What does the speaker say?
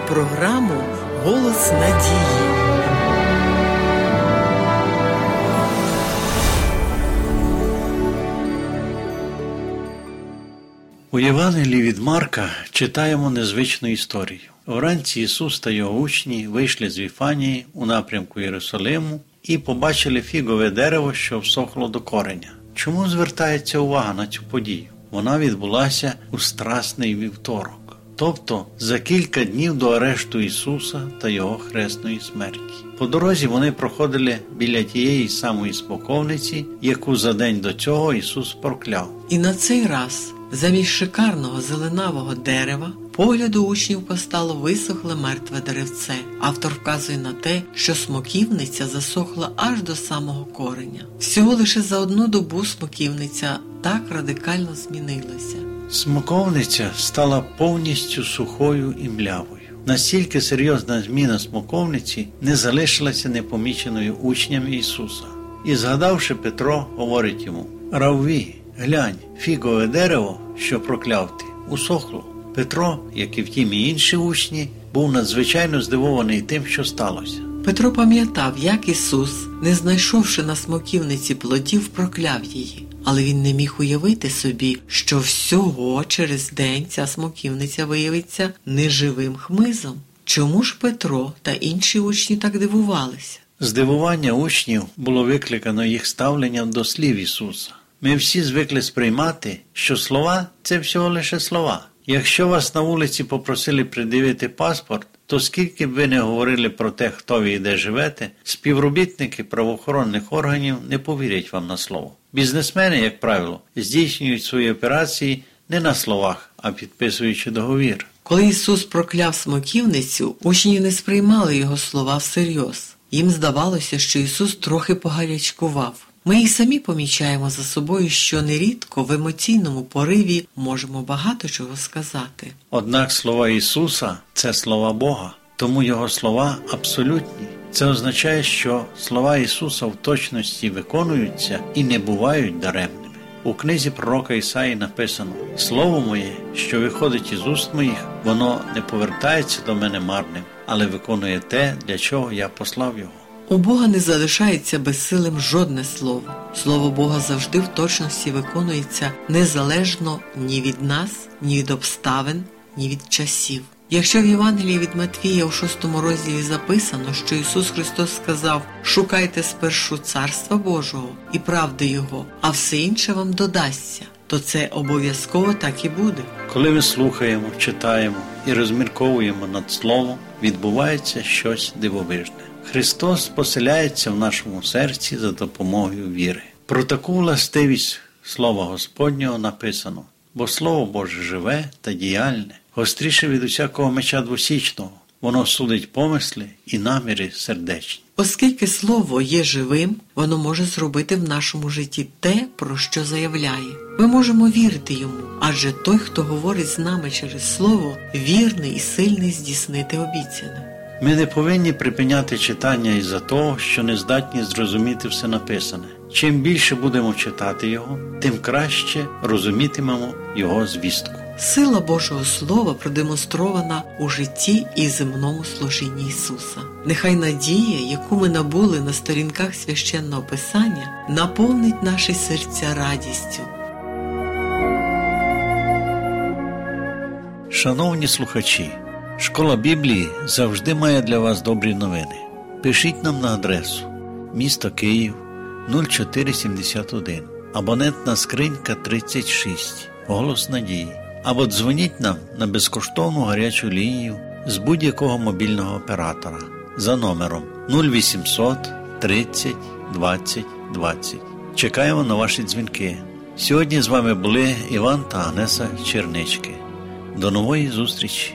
програму Голос надії. У Євангелії від Марка читаємо незвичну історію. Вранці Ісус та його учні вийшли з Віфанії у напрямку Єрусалиму і побачили фігове дерево, що всохло до кореня. Чому звертається увага на цю подію? Вона відбулася у Страсний вівторок, тобто за кілька днів до арешту Ісуса та Його хресної смерті. По дорозі вони проходили біля тієї самої смоковниці, яку за день до цього Ісус прокляв. І на цей раз, замість шикарного зеленавого дерева, погляду учнів постало висохле мертве деревце. Автор вказує на те, що смоківниця засохла аж до самого кореня. Всього лише за одну добу смоківниця так радикально змінилася. Смоковниця стала повністю сухою і млявою. Настільки серйозна зміна смоковниці не залишилася непоміченою учнями Ісуса. І, згадавши Петро, говорить йому: Равві, глянь, фігове дерево, що прокляв ти, усохло. Петро, як і втім і інші учні, був надзвичайно здивований тим, що сталося. Петро пам'ятав, як Ісус, не знайшовши на смоківниці плодів, прокляв її. Але він не міг уявити собі, що всього через день ця смоківниця виявиться неживим хмизом. Чому ж Петро та інші учні так дивувалися? Здивування учнів було викликано їх ставленням до слів Ісуса. Ми всі звикли сприймати, що слова це всього лише слова. Якщо вас на вулиці попросили придивити паспорт, то скільки б ви не говорили про те, хто ви і де живете, співробітники правоохоронних органів не повірять вам на слово. Бізнесмени, як правило, здійснюють свої операції не на словах, а підписуючи договір. Коли Ісус прокляв смоківницю, учні не сприймали його слова всерйоз. Їм здавалося, що Ісус трохи погарячкував. Ми і самі помічаємо за собою, що нерідко в емоційному пориві можемо багато чого сказати. Однак слова Ісуса це слова Бога, тому Його слова абсолютні. Це означає, що слова Ісуса в точності виконуються і не бувають даремними. У книзі пророка Ісаї написано: Слово моє, що виходить із уст моїх, воно не повертається до мене марним, але виконує те, для чого я послав його. У Бога не залишається безсилим жодне слово. Слово Бога завжди в точності виконується незалежно ні від нас, ні від обставин, ні від часів. Якщо в Євангелії від Матвія у шостому розділі записано, що Ісус Христос сказав: Шукайте спершу Царства Божого і правди Його, а все інше вам додасться, то це обов'язково так і буде. Коли ми слухаємо, читаємо і розмірковуємо над словом, відбувається щось дивовижне. Христос поселяється в нашому серці за допомогою віри. Про таку властивість Слова Господнього написано, бо Слово Боже живе та діяльне, гостріше від усякого меча двосічного, воно судить помисли і наміри сердечні. Оскільки слово є живим, воно може зробити в нашому житті те, про що заявляє. Ми можемо вірити йому, адже той, хто говорить з нами через слово, вірний і сильний здійснити обіцяне. Ми не повинні припиняти читання із-за того, що не здатні зрозуміти все написане. Чим більше будемо читати його, тим краще розумітимемо його звістку. Сила Божого Слова продемонстрована у житті і земному служінні Ісуса. Нехай надія, яку ми набули на сторінках священного Писання, наповнить наші серця радістю. Шановні слухачі, школа Біблії завжди має для вас добрі новини. Пишіть нам на адресу місто Київ 0471, абонентна скринька 36, голос надії. Або дзвоніть нам на безкоштовну гарячу лінію з будь-якого мобільного оператора за номером 0800 30 20 20. Чекаємо на ваші дзвінки. Сьогодні з вами були Іван та Агнеса Чернички. До нової зустрічі!